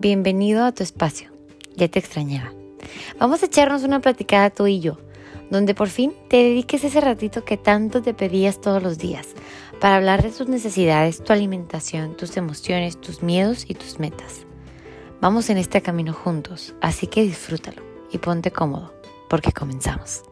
bienvenido a tu espacio. Ya te extrañaba. Vamos a echarnos una platicada tú y yo, donde por fin te dediques ese ratito que tanto te pedías todos los días para hablar de tus necesidades, tu alimentación, tus emociones, tus miedos y tus metas. Vamos en este camino juntos, así que disfrútalo y ponte cómodo, porque comenzamos.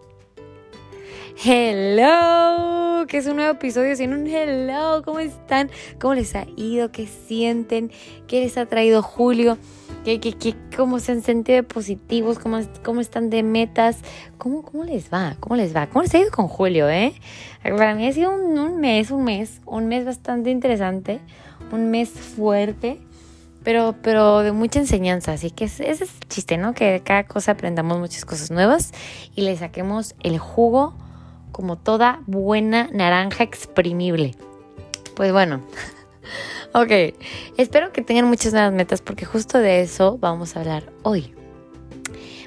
Hello, que es un nuevo episodio sin un hello. ¿Cómo están? ¿Cómo les ha ido? ¿Qué sienten? ¿Qué les ha traído Julio? ¿Qué, qué, qué, ¿Cómo se han sentido de positivos? ¿Cómo, cómo están de metas? ¿Cómo, ¿Cómo les va? ¿Cómo les va? ¿Cómo les ha ido con Julio, eh? Para mí ha sido un, un mes, un mes, un mes bastante interesante, un mes fuerte pero, pero de mucha enseñanza. Así que ese es el chiste, ¿no? Que de cada cosa aprendamos muchas cosas nuevas y le saquemos el jugo como toda buena naranja exprimible. Pues bueno, ok, espero que tengan muchas nuevas metas porque justo de eso vamos a hablar hoy.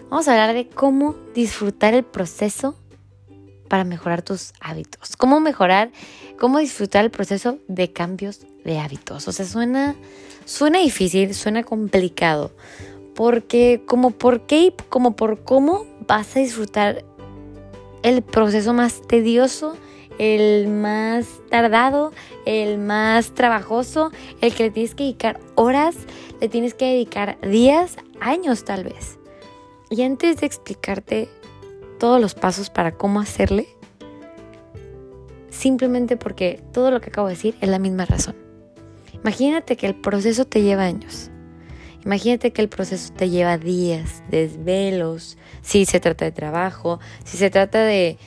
Vamos a hablar de cómo disfrutar el proceso para mejorar tus hábitos. Cómo mejorar, cómo disfrutar el proceso de cambios de hábitos. O sea, suena, suena difícil, suena complicado. Porque como por qué como por cómo vas a disfrutar el proceso más tedioso, el más tardado, el más trabajoso, el que le tienes que dedicar horas, le tienes que dedicar días, años tal vez. Y antes de explicarte todos los pasos para cómo hacerle, simplemente porque todo lo que acabo de decir es la misma razón. Imagínate que el proceso te lleva años. Imagínate que el proceso te lleva días, desvelos, si se trata de trabajo, si se trata de,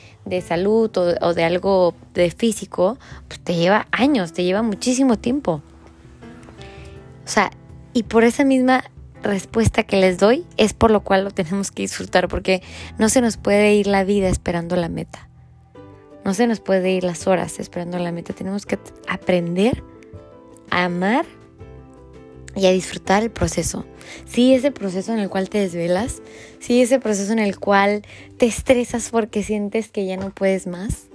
salud o, de algo de físico, pues te lleva años, te lleva muchísimo tiempo. O sea, y por esa misma respuesta que les doy es por lo cual lo tenemos que disfrutar, porque no se nos puede ir la vida esperando la meta. No se nos puede ir las horas esperando la meta. Tenemos que aprender a amar y a disfrutar el proceso. Sí, ese proceso en el cual te desvelas, sí, ese proceso en el cual te estresas porque sientes que ya no puedes más.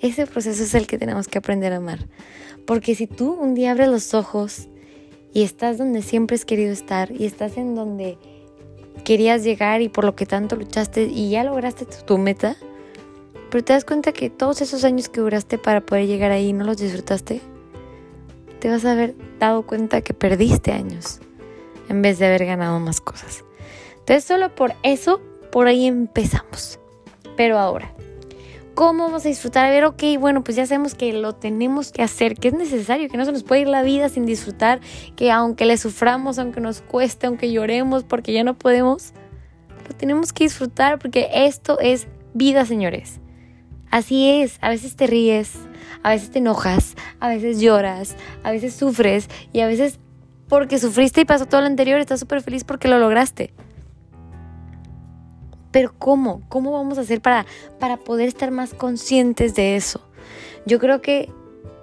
Ese proceso es el que tenemos que aprender a amar. Porque si tú un día abres los ojos y estás donde siempre has querido estar y estás en donde querías llegar y por lo que tanto luchaste y ya lograste tu, meta, pero te das cuenta que todos esos años que duraste para poder llegar ahí no los disfrutaste, te vas a haber dado cuenta que perdiste años en vez de haber ganado más cosas. Entonces solo por eso, por ahí empezamos. Pero ahora, ¿cómo vamos a disfrutar? A ver, ok, bueno, pues ya sabemos que lo tenemos que hacer, que es necesario, que no se nos puede ir la vida sin disfrutar, que aunque le suframos, aunque nos cueste, aunque lloremos porque ya no podemos, lo tenemos que disfrutar porque esto es vida, señores. Así es, a veces te ríes, a veces te enojas, a veces lloras, a veces sufres y a veces porque sufriste y pasó todo lo anterior estás súper feliz porque lo lograste. Pero ¿cómo? ¿Cómo vamos a hacer para, para poder estar más conscientes de eso? Yo creo que,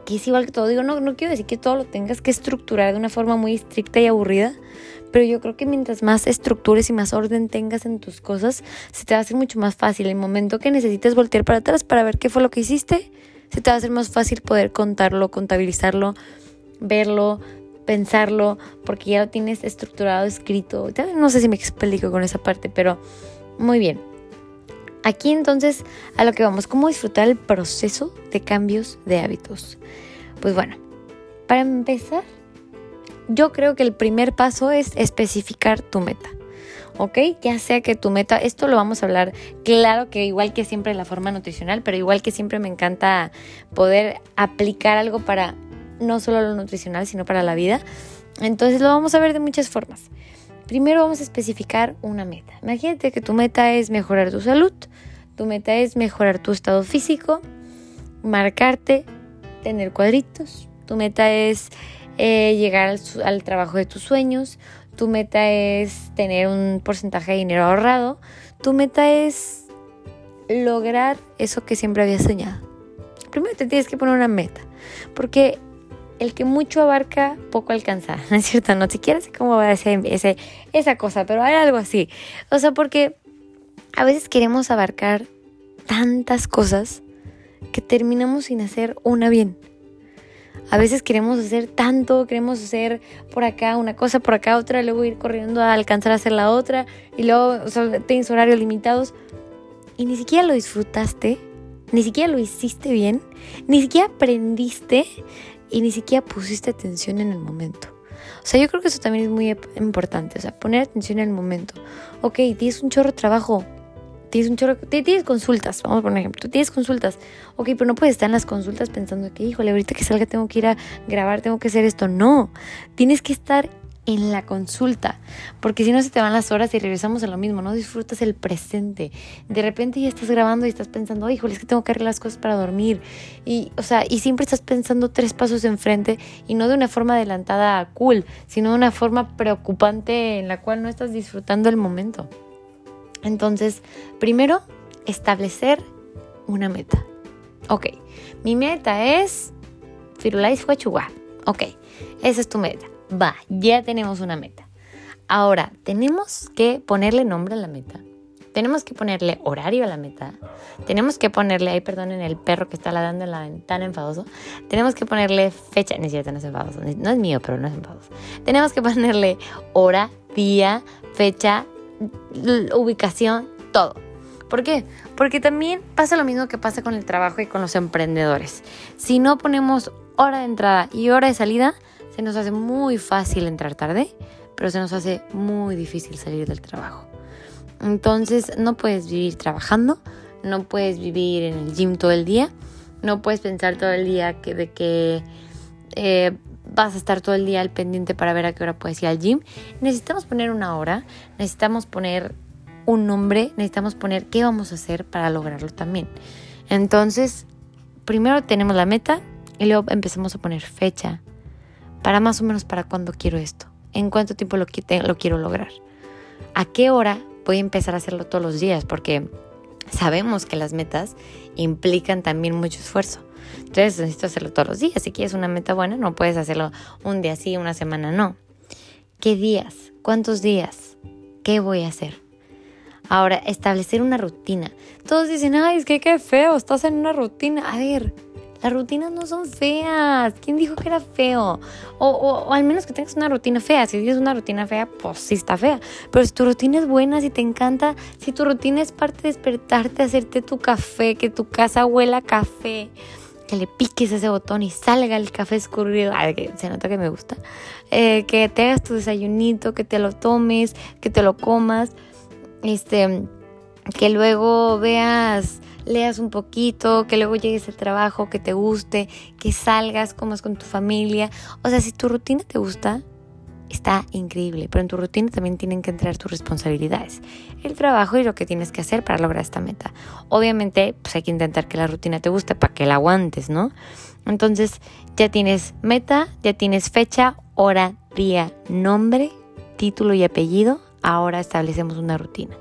que es igual que todo. Digo, no, no quiero decir que todo lo tengas que estructurar de una forma muy estricta y aburrida, pero yo creo que mientras más estructures y más orden tengas en tus cosas, se te va a hacer mucho más fácil. El momento que necesites voltear para atrás para ver qué fue lo que hiciste, se te va a hacer más fácil poder contarlo, contabilizarlo, verlo, pensarlo, porque ya lo tienes estructurado, escrito. No sé si me explico con esa parte, pero muy bien. Aquí entonces a lo que vamos, ¿cómo disfrutar el proceso de cambios de hábitos? Pues bueno, para empezar, yo creo que el primer paso es especificar tu meta. ¿Ok? Ya sea que tu meta, esto lo vamos a hablar, claro que igual que siempre la forma nutricional, pero igual que siempre me encanta poder aplicar algo para no solo lo nutricional, sino para la vida. Entonces lo vamos a ver de muchas formas. Primero vamos a especificar una meta. Imagínate que tu meta es mejorar tu salud, tu meta es mejorar tu estado físico, marcarte, tener cuadritos, tu meta es eh, llegar al, al trabajo de tus sueños, tu meta es tener un porcentaje de dinero ahorrado, tu meta es lograr eso que siempre habías soñado. Primero te tienes que poner una meta, porque el que mucho abarca, poco alcanza, ¿no es cierto? No siquiera sé cómo va a ser ese, esa cosa, pero hay algo así. O sea, porque a veces queremos abarcar tantas cosas que terminamos sin hacer una bien. A veces queremos hacer tanto, queremos hacer por acá una cosa, por acá otra, luego ir corriendo a alcanzar a hacer la otra y luego o sea, tienes horarios limitados y ni siquiera lo disfrutaste, ni siquiera lo hiciste bien, ni siquiera aprendiste y ni siquiera pusiste atención en el momento. O sea, yo creo que eso también es muy importante, o sea, poner atención en el momento. Ok, tienes un chorro de trabajo, tienes un chorro, tienes consultas, vamos por ejemplo, tienes consultas, ok, pero no puedes estar en las consultas pensando que, híjole, ahorita que salga tengo que ir a grabar, tengo que hacer esto, no, tienes que estar en la consulta, porque si no se te van las horas y regresamos a lo mismo, no disfrutas el presente. De repente ya estás grabando y estás pensando, híjole, es que tengo que arreglar las cosas para dormir. Y, o sea, y siempre estás pensando tres pasos enfrente y no de una forma adelantada cool, sino de una forma preocupante en la cual no estás disfrutando el momento. Entonces, primero, establecer una meta. Ok, mi meta es Firulais Huachugua. Ok, esa es tu meta. Va, ya tenemos una meta. Ahora, tenemos que ponerle nombre a la meta. Tenemos que ponerle horario a la meta. Tenemos que ponerle, ahí perdonen el perro que está ladrando en la ventana enfadoso. Tenemos que ponerle fecha, ni siquiera no es enfadoso, no es mío, pero no es enfadoso. Tenemos que ponerle hora, día, fecha, ubicación, todo. ¿Por qué? Porque también pasa lo mismo que pasa con el trabajo y con los emprendedores. Si no ponemos hora de entrada y hora de salida, se nos hace muy fácil entrar tarde, pero se nos hace muy difícil salir del trabajo. Entonces no puedes vivir trabajando, no puedes vivir en el gym todo el día, no puedes pensar todo el día que, de que eh, vas a estar todo el día al pendiente para ver a qué hora puedes ir al gym. Necesitamos poner una hora, necesitamos poner un nombre, necesitamos poner qué vamos a hacer para lograrlo también. Entonces, primero tenemos la meta y luego empezamos a poner fecha para más o menos para cuándo quiero esto, en cuánto tiempo lo, lo quiero lograr, a qué hora voy a empezar a hacerlo todos los días, porque sabemos que las metas implican también mucho esfuerzo. Entonces necesito hacerlo todos los días. Si quieres una meta buena, no puedes hacerlo un día sí, una semana no. ¿Qué días? ¿Cuántos días? ¿Qué voy a hacer? Ahora, establecer una rutina. Todos dicen, ay, es que qué feo, estás en una rutina. A ver, las rutinas no son feas. ¿Quién dijo que era feo? O, o, al menos que tengas una rutina fea. Si tienes una rutina fea, pues sí está fea. Pero si tu rutina es buena, si te encanta, si tu rutina es parte de despertarte, hacerte tu café, que tu casa huela a café, que le piques ese botón y salga el café escurrido, Ay, que se nota que me gusta, eh, que te hagas tu desayunito, que te lo tomes, que te lo comas, este, que luego veas, leas un poquito, que luego llegues al trabajo, que te guste, que salgas, comas con tu familia, o sea, si tu rutina te gusta, está increíble, pero en tu rutina también tienen que entrar tus responsabilidades, el trabajo y lo que tienes que hacer para lograr esta meta. Obviamente, pues hay que intentar que la rutina te guste para que la aguantes, ¿no? Entonces, ya tienes meta, ya tienes fecha, hora, día, nombre, título y apellido. Ahora establecemos una rutina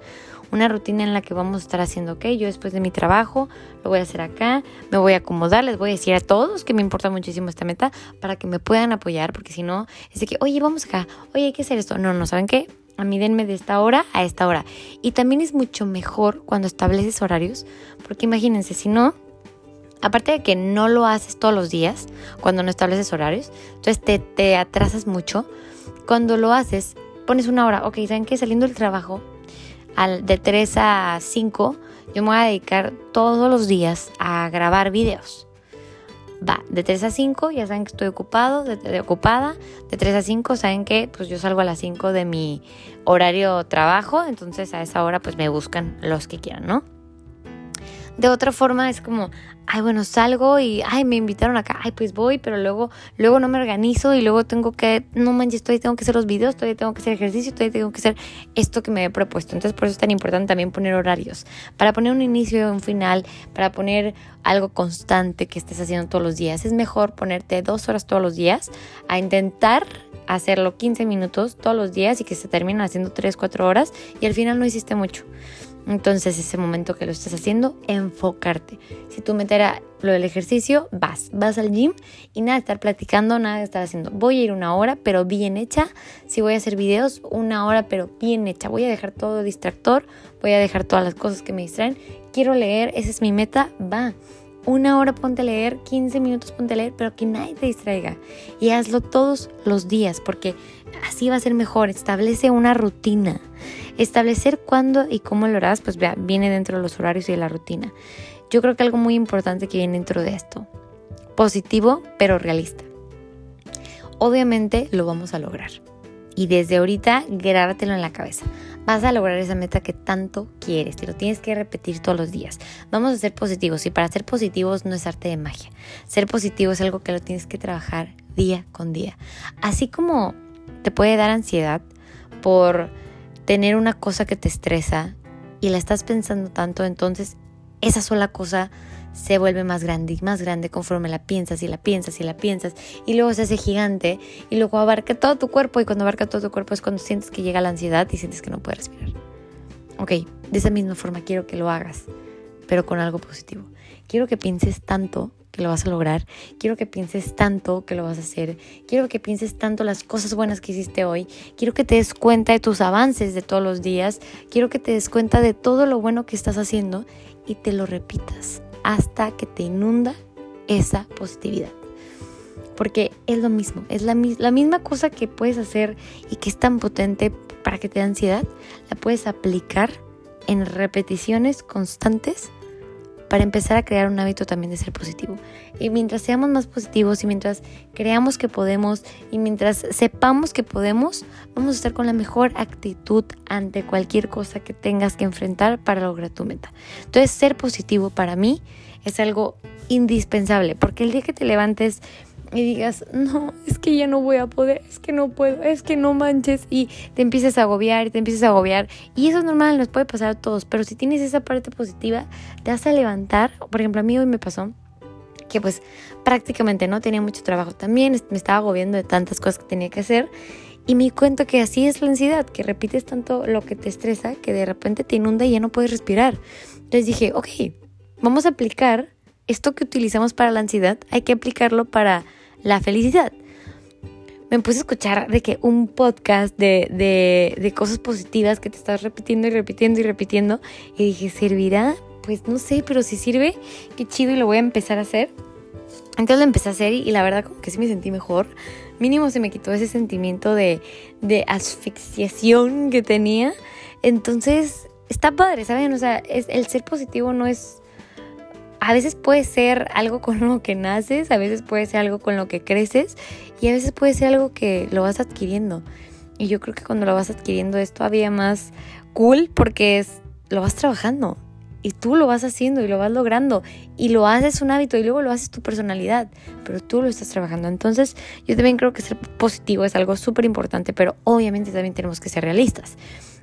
una rutina en la que vamos a estar haciendo, ok, yo después de mi trabajo lo voy a hacer acá, me voy a acomodar, les voy a decir a todos que me importa muchísimo esta meta para que me puedan apoyar, porque si no, es de que, oye, vamos acá, oye, hay que hacer esto. No, no, ¿saben qué? A mí denme de esta hora a esta hora. Y también es mucho mejor cuando estableces horarios, porque imagínense, si no, aparte de que no lo haces todos los días, cuando no estableces horarios, entonces te, te atrasas mucho. Cuando lo haces, pones una hora, ok, ¿saben qué? Saliendo del trabajo, al, de 3 a 5, yo me voy a dedicar todos los días a grabar videos. Va, de 3 a 5, ya saben que estoy ocupado, de, ocupada. De 3 a 5, saben que pues yo salgo a las 5 de mi horario trabajo, entonces a esa hora pues me buscan los que quieran, ¿no? De otra forma es como, ay, bueno, salgo y, ay, me invitaron acá, ay, pues voy, pero luego, luego no me organizo y luego tengo que, no manches, todavía tengo que hacer los videos, todavía tengo que hacer ejercicio, todavía tengo que hacer esto que me he propuesto. Entonces, por eso es tan importante también poner horarios, para poner un inicio y un final, para poner algo constante que estés haciendo todos los días. Es mejor ponerte dos horas todos los días a intentar hacerlo 15 minutos todos los días y que se terminen haciendo 3, 4 horas y al final no hiciste mucho. Entonces, ese momento que lo estás haciendo, enfocarte. Si tú meter lo del ejercicio, vas, vas al gym y nada de estar platicando, nada de estar haciendo. Voy a ir una hora, pero bien hecha. Si voy a hacer videos, una hora, pero bien hecha. Voy a dejar todo distractor, voy a dejar todas las cosas que me distraen. Quiero leer, esa es mi meta, va. una hora ponte a leer, 15 minutos ponte a leer, pero que nadie te distraiga. Y hazlo todos los días, porque así va a ser mejor. Establece una rutina. Establecer cuándo y cómo lo harás, pues viene dentro de los horarios y de la rutina. Yo creo que algo muy importante que viene dentro de esto. Positivo, pero realista. Obviamente lo vamos a lograr. Y desde ahorita grábatelo en la cabeza. Vas a lograr esa meta que tanto quieres. Te lo tienes que repetir todos los días. Vamos a ser positivos. Y para ser positivos no es arte de magia. Ser positivo es algo que lo tienes que trabajar día con día. Así como te puede dar ansiedad por tener una cosa que te estresa y la estás pensando tanto, entonces esa sola cosa se vuelve más grande y más grande conforme la piensas y la piensas y la piensas y luego se hace gigante y luego abarca todo tu cuerpo y cuando abarca todo tu cuerpo es cuando sientes que llega la ansiedad y sientes que no puedes respirar. Ok, de esa misma forma quiero que lo hagas, pero con algo positivo. Quiero que pienses tanto que lo vas a lograr. Quiero que pienses tanto que lo vas a hacer. Quiero que pienses tanto las cosas buenas que hiciste hoy. Quiero que te des cuenta de tus avances de todos los días. Quiero que te des cuenta de todo lo bueno que estás haciendo y te lo repitas hasta que te inunda esa positividad. Porque es lo mismo, es la, misma cosa que puedes hacer y que es tan potente para que te dé ansiedad, la puedes aplicar en repeticiones constantes para empezar a crear un hábito también de ser positivo. Y mientras seamos más positivos y mientras creamos que podemos y mientras sepamos que podemos, vamos a estar con la mejor actitud ante cualquier cosa que tengas que enfrentar para lograr tu meta. Entonces, ser positivo para mí es algo indispensable, porque el día que te levantes y digas, no, es que ya no voy a poder, es que no puedo, es que no manches y te empieces a agobiar y te empieces a agobiar. Y eso es normal, nos puede pasar a todos, pero si tienes esa parte positiva, te vas a levantar. Por ejemplo, a mí hoy me pasó que pues prácticamente no tenía mucho trabajo también, me estaba agobiando de tantas cosas que tenía que hacer. Y me cuento que así es la ansiedad, que repites tanto lo que te estresa que de repente te inunda y ya no puedes respirar. Entonces dije, ok, vamos a aplicar esto que utilizamos para la ansiedad, hay que aplicarlo para la felicidad. Me puse a escuchar de que un podcast de, de, de cosas positivas que te estás repitiendo y repitiendo y repitiendo. Y dije, ¿servirá? Pues no sé, pero si sirve, qué chido y lo voy a empezar a hacer. Entonces lo empecé a hacer y, la verdad como que sí me sentí mejor. Mínimo se me quitó ese sentimiento de, de asfixiación que tenía. Entonces está padre, ¿saben? O sea, es, el ser positivo no es a veces puede ser algo con lo que naces, a veces puede ser algo con lo que creces y a veces puede ser algo que lo vas adquiriendo. Y yo creo que cuando lo vas adquiriendo es todavía más cool porque es, lo vas trabajando y tú lo vas haciendo y lo vas logrando y lo haces un hábito y luego lo haces tu personalidad, pero tú lo estás trabajando. Entonces yo también creo que ser positivo es algo súper importante, pero obviamente también tenemos que ser realistas.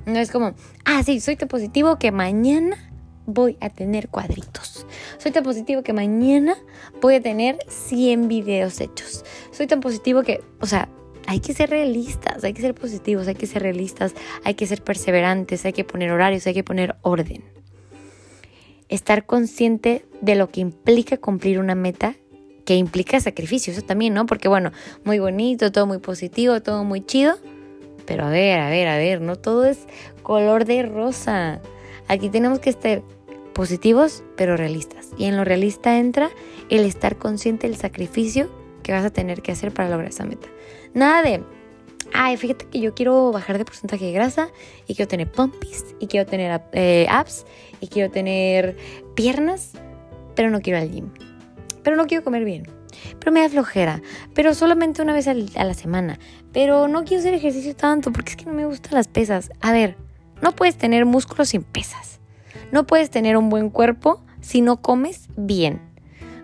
No es como, ah, sí, soy tan positivo que mañana voy a tener cuadritos. Soy tan positivo que mañana voy a tener 100 videos hechos. Soy tan positivo que, o sea, hay que ser realistas, hay que ser positivos, hay que ser realistas, hay que ser perseverantes, hay que poner horarios, hay que poner orden. Estar consciente de lo que implica cumplir una meta que implica sacrificio, eso también, ¿no? Porque bueno, muy bonito, todo muy positivo, todo muy chido, pero a ver, a ver, a ver, no todo es color de rosa. Aquí tenemos que estar positivos pero realistas. Y en lo realista entra el estar consciente del sacrificio que vas a tener que hacer para lograr esa meta. Nada de, ay, fíjate que yo quiero bajar de porcentaje de grasa y quiero tener pompis y quiero tener eh, abs y quiero tener piernas, pero no quiero al gym. Pero no quiero comer bien. Pero me da flojera. Pero solamente una vez a la semana. Pero no quiero hacer ejercicio tanto porque es que no me gustan las pesas. A ver, no puedes tener músculos sin pesas. No puedes tener un buen cuerpo si no comes bien.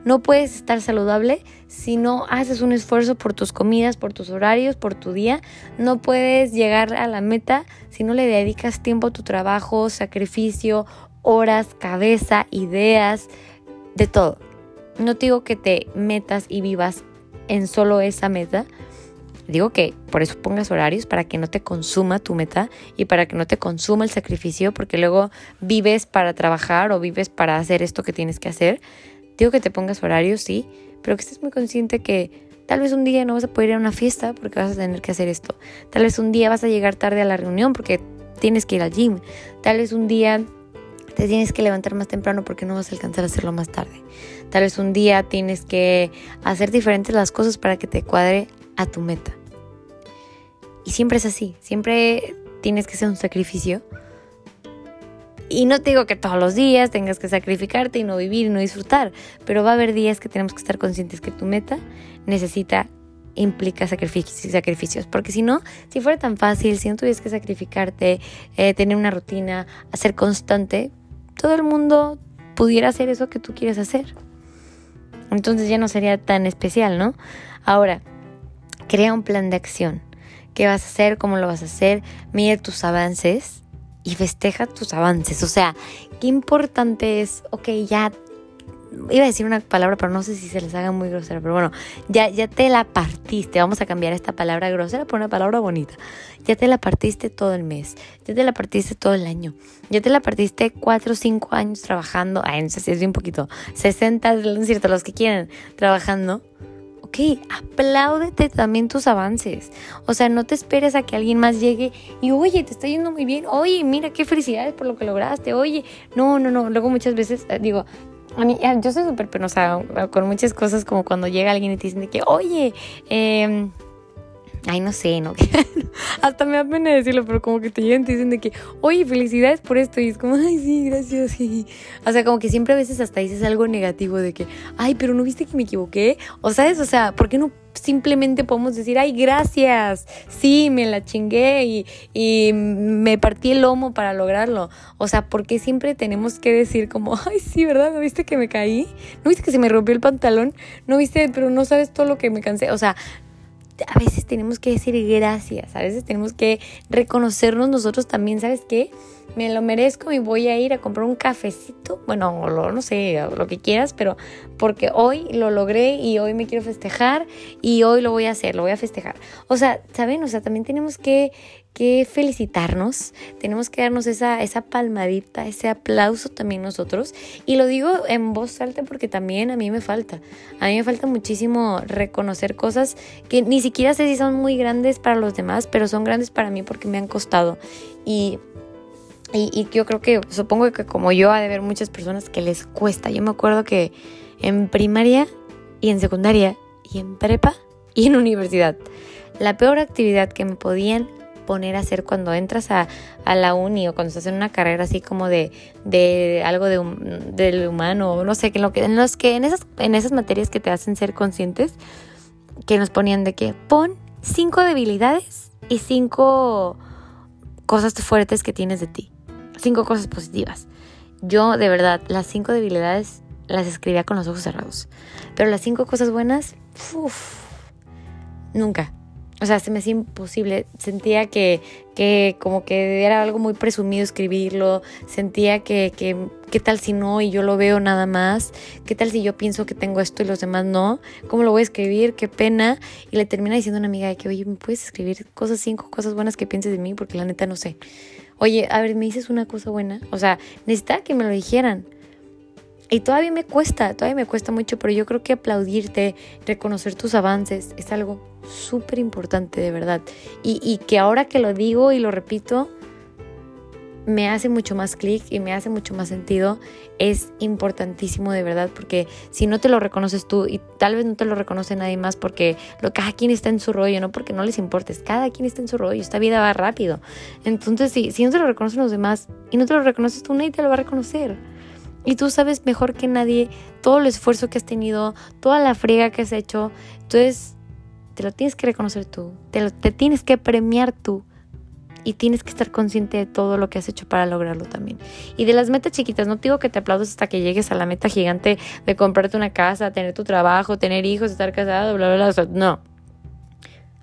No puedes estar saludable si no haces un esfuerzo por tus comidas, por tus horarios, por tu día. No puedes llegar a la meta si no le dedicas tiempo a tu trabajo, sacrificio, horas, cabeza, ideas, de todo. No te digo que te metas y vivas en solo esa meta, Digo que por eso pongas horarios para que no te consuma tu meta y para que no te consuma el sacrificio, porque luego vives para trabajar o vives para hacer esto que tienes que hacer. Digo que te pongas horarios, sí, pero que estés muy consciente que tal vez un día no vas a poder ir a una fiesta porque vas a tener que hacer esto. Tal vez un día vas a llegar tarde a la reunión porque tienes que ir al gym. Tal vez un día te tienes que levantar más temprano porque no vas a alcanzar a hacerlo más tarde. Tal vez un día tienes que hacer diferentes las cosas para que te cuadre a tu meta. Y siempre es así, siempre tienes que hacer un sacrificio. Y no te digo que todos los días tengas que sacrificarte y no vivir y no disfrutar, pero va a haber días que tenemos que estar conscientes que tu meta necesita implica sacrificios y sacrificios. Porque si no, si fuera tan fácil, si no tuvieras que sacrificarte, eh, tener una rutina, hacer constante, todo el mundo pudiera hacer eso que tú quieres hacer. Entonces ya no sería tan especial, ¿no? Ahora, crea un plan de acción. ¿Qué vas a hacer? ¿Cómo lo vas a hacer? Mide tus avances y festeja tus avances. O sea, qué importante es, ok, ya iba a decir una palabra, pero no sé si se les haga muy grosera, pero bueno, ya, ya te la partiste, vamos a cambiar esta palabra grosera por una palabra bonita. Ya te la partiste todo el mes, ya te la partiste todo el año, ya te la partiste cuatro o cinco años trabajando, ay, no sé si es un poquito, 60, es cierto, los que quieren, trabajando. Ok, apláudete también tus avances. O sea, no te esperes a que alguien más llegue y, oye, te está yendo muy bien. Oye, mira qué felicidades por lo que lograste. Oye, no, no, no. Luego muchas veces eh, digo, a mí, yo soy súper penosa con muchas cosas, como cuando llega alguien y te dicen que, oye, eh, ay, no sé, ¿no? Hasta me da pena decirlo, pero como que te llegan y te dicen de que, oye, felicidades por esto. Y es como, ay, sí, gracias. O sea, como que siempre a veces hasta dices algo negativo de que, ay, pero no viste que me equivoqué. O sabes, o sea, ¿por qué no simplemente podemos decir, ay, gracias, sí, me la chingué y, y, me partí el lomo para lograrlo. O sea, porque siempre tenemos que decir como, ay, sí, ¿verdad? ¿No viste que me caí? ¿No viste que se me rompió el pantalón? ¿No viste, pero no sabes todo lo que me cansé? O sea, a veces tenemos que decir gracias, a veces tenemos que reconocernos nosotros también, ¿sabes qué? Me lo merezco y voy a ir a comprar un cafecito, bueno, lo, no sé, lo que quieras, pero porque hoy lo logré y hoy me quiero festejar y hoy lo voy a hacer, lo voy a festejar. O sea, ¿saben? O sea, también tenemos que, que felicitarnos, tenemos que darnos esa, esa palmadita, ese aplauso también nosotros. Y lo digo en voz alta porque también a mí me falta. A mí me falta muchísimo reconocer cosas que ni siquiera sé si son muy grandes para los demás, pero son grandes para mí porque me han costado. Y y, yo creo que, supongo que como yo, ha de haber muchas personas que les cuesta. Yo me acuerdo que en primaria y en secundaria y en prepa y en universidad, la peor actividad que me podían poner a hacer cuando entras a, la uni o cuando estás en una carrera así como de, de algo de, del humano, no sé, que, en, los que, en, esas, en esas materias que te hacen ser conscientes, que nos ponían de que pon cinco debilidades y cinco cosas fuertes que tienes de ti. Cinco cosas positivas. Yo, de verdad, las cinco debilidades las escribía con los ojos cerrados. Pero las cinco cosas buenas, uff, nunca. O sea, se me hacía imposible. Sentía que, que como que era algo muy presumido escribirlo. Sentía que, que, ¿qué tal si no y yo lo veo nada más? ¿Qué tal si yo pienso que tengo esto y los demás no? ¿Cómo lo voy a escribir? Qué pena. Y le termina diciendo a una amiga que, oye, ¿me puedes escribir cosas, cinco cosas buenas que pienses de mí? Porque la neta no sé. Oye, a ver, ¿me dices una cosa buena? O sea, necesitaba que me lo dijeran. Y todavía me cuesta, todavía me cuesta mucho, pero yo creo que aplaudirte, reconocer tus avances es algo súper importante, de verdad. Y, y, que ahora que lo digo y lo repito, me hace mucho más clic y me hace mucho más sentido. Es importantísimo, de verdad, porque si no te lo reconoces tú y tal vez no te lo reconoce nadie más porque lo, cada quien está en su rollo, no porque no les importes, cada quien está en su rollo, esta vida va rápido. Entonces, si, si no te lo reconocen los demás y no te lo reconoces tú, nadie te lo va a reconocer. Y tú sabes mejor que nadie todo el esfuerzo que has tenido, toda la friega que has hecho. Entonces, te lo tienes que reconocer tú, te, tienes que premiar tú y tienes que estar consciente de todo lo que has hecho para lograrlo también. Y de las metas chiquitas, no te digo que te aplaudes hasta que llegues a la meta gigante de comprarte una casa, tener tu trabajo, tener hijos, estar casado, bla, bla, bla. no.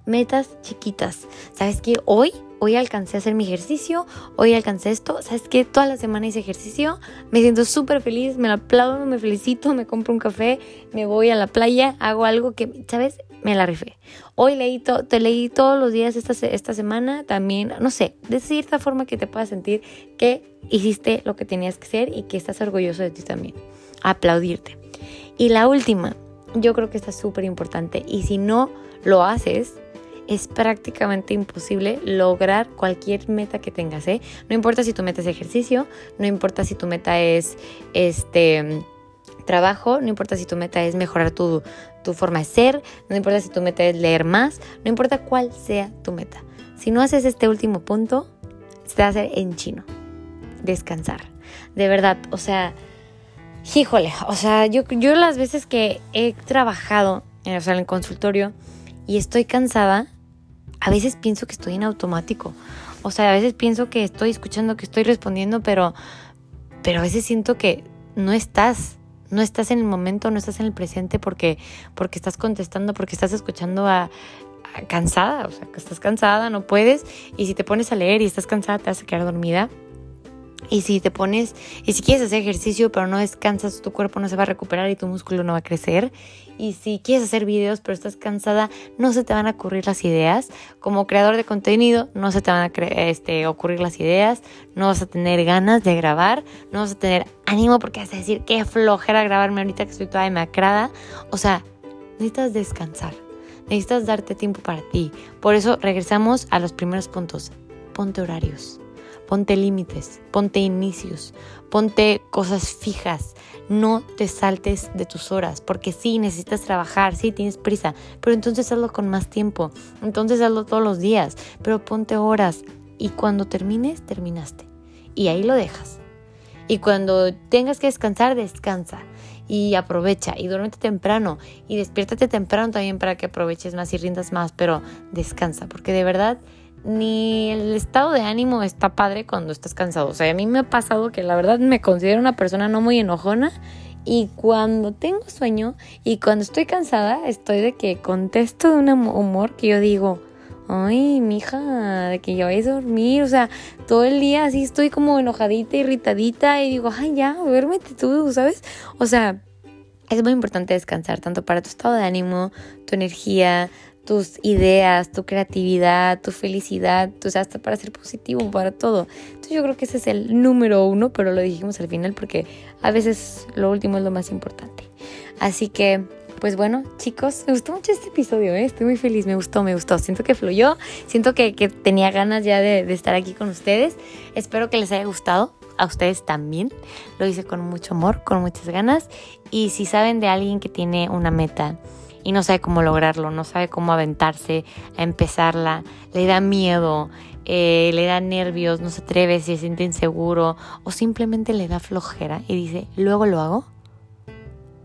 Metas chiquitas. ¿Sabes qué? Hoy hoy alcancé a hacer mi ejercicio, hoy alcancé esto, ¿sabes qué? Toda la semana hice ejercicio, me siento súper feliz, me lo aplaudo, me felicito, me compro un café, me voy a la playa, hago algo que, ¿sabes? Me la rifé. Hoy leí, te leí todos los días esta, esta semana, también, no sé, de cierta forma que te puedas sentir que hiciste lo que tenías que hacer y que estás orgulloso de ti también. Aplaudirte. Y la última, yo creo que está súper importante y si no lo haces, es prácticamente imposible lograr cualquier meta que tengas, ¿eh? No importa si tu meta es ejercicio, no importa si tu meta es este trabajo, no importa si tu meta es mejorar tu, tu forma de ser, no importa si tu meta es leer más, no importa cuál sea tu meta. Si no haces este último punto, se te va a hacer en chino. Descansar. De verdad, o sea, híjole, o sea, yo, yo las veces que he trabajado en, en el consultorio y estoy cansada, a veces pienso que estoy en automático. O sea, a veces pienso que estoy escuchando, que estoy respondiendo, pero, pero a veces siento que no estás, no estás en el momento, no estás en el presente porque, porque estás contestando, porque estás escuchando a, cansada, o sea, que estás cansada, no puedes, y si te pones a leer y estás cansada, te vas a quedar dormida. Y si te pones, y si quieres hacer ejercicio pero no descansas, tu cuerpo no se va a recuperar y tu músculo no va a crecer. Y si quieres hacer videos pero estás cansada, no se te van a ocurrir las ideas. Como creador de contenido, no se te van a este, ocurrir las ideas, no vas a tener ganas de grabar, no vas a tener ánimo porque vas a decir qué flojera grabarme ahorita que estoy toda demacrada. O sea, necesitas descansar. Necesitas darte tiempo para ti. Por eso regresamos a los primeros puntos. Ponte horarios, ponte límites, ponte inicios, ponte cosas fijas. No te saltes de tus horas, porque sí, necesitas trabajar, sí, tienes prisa, pero entonces hazlo con más tiempo. Entonces hazlo todos los días, pero ponte horas. Y cuando termines, terminaste. Y ahí lo dejas. Y cuando tengas que descansar, descansa y aprovecha y duérmete temprano y despiértate temprano también para que aproveches más y rindas más, pero descansa, porque de verdad ni el estado de ánimo está padre cuando estás cansado. O sea, a mí me ha pasado que la verdad me considero una persona no muy enojona y cuando tengo sueño y cuando estoy cansada, estoy de que contesto de un humor que yo digo, ay, mija, de que ya vais a dormir, o sea, todo el día así estoy como enojadita, irritadita y digo, ay, ya, duérmete tú, ¿sabes? O sea, es muy importante descansar, tanto para tu estado de ánimo, tu energía, tus ideas, tu creatividad, tu felicidad, o sea, hasta para ser positivo, para todo. Entonces yo creo que ese es el número uno, pero lo dijimos al final porque a veces lo último es lo más importante. Así que pues bueno, chicos, me gustó mucho este episodio, ¿eh? estoy muy feliz, me gustó, me gustó. Siento que fluyó, siento que, tenía ganas ya de, estar aquí con ustedes. Espero que les haya gustado, a ustedes también. Lo hice con mucho amor, con muchas ganas. Y si saben de alguien que tiene una meta y no sabe cómo lograrlo, no sabe cómo aventarse a empezarla, le da miedo, eh, le da nervios, no se atreve, se siente inseguro o simplemente le da flojera y dice, luego lo hago,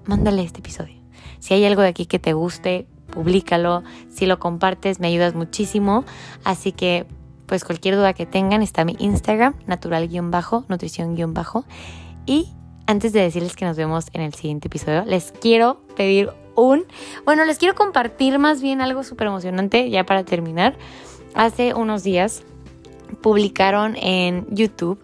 mándale este episodio. Si hay algo de aquí que te guste, públicalo. Si lo compartes, me ayudas muchísimo. Así que, pues cualquier duda que tengan, está mi Instagram, natural-nutrición-bajo. Y antes de decirles que nos vemos en el siguiente episodio, les quiero pedir bueno, les quiero compartir más bien algo súper emocionante, ya para terminar. Hace unos días publicaron en YouTube,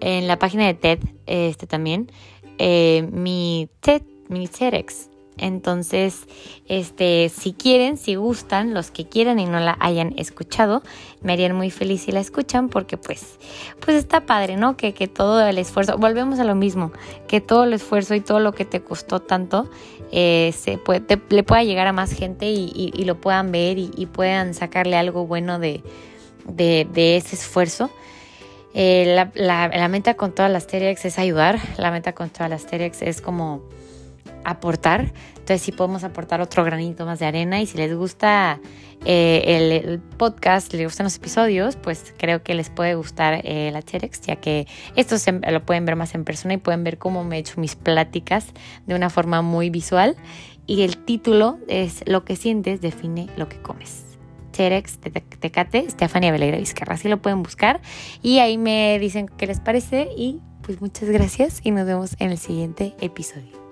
en la página de TED, este también, eh, mi TED, mi TEDx entonces, este, si quieren, si gustan, los que quieran y no la hayan escuchado, me harían muy feliz si la escuchan porque pues, pues está padre, ¿no? Que, que todo el esfuerzo, volvemos a lo mismo, que todo el esfuerzo y todo lo que te costó tanto eh, se puede, le pueda llegar a más gente y, lo puedan ver y, puedan sacarle algo bueno de, ese esfuerzo. Eh, la, la, la, meta con todas las TEDx es ayudar, la meta con todas las TEDx es como aportar. Entonces si podemos aportar otro granito más de arena y si les gusta eh, el, podcast, les gustan los episodios, pues creo que les puede gustar eh, la TEDx, ya que esto lo pueden ver más en persona y pueden ver cómo me he hecho mis pláticas de una forma muy visual. Y el título es Lo que sientes define lo que comes. TEDx Tecate, Stefania Velegra Vizcarra. Así lo pueden buscar y ahí me dicen qué les parece y pues muchas gracias y nos vemos en el siguiente episodio.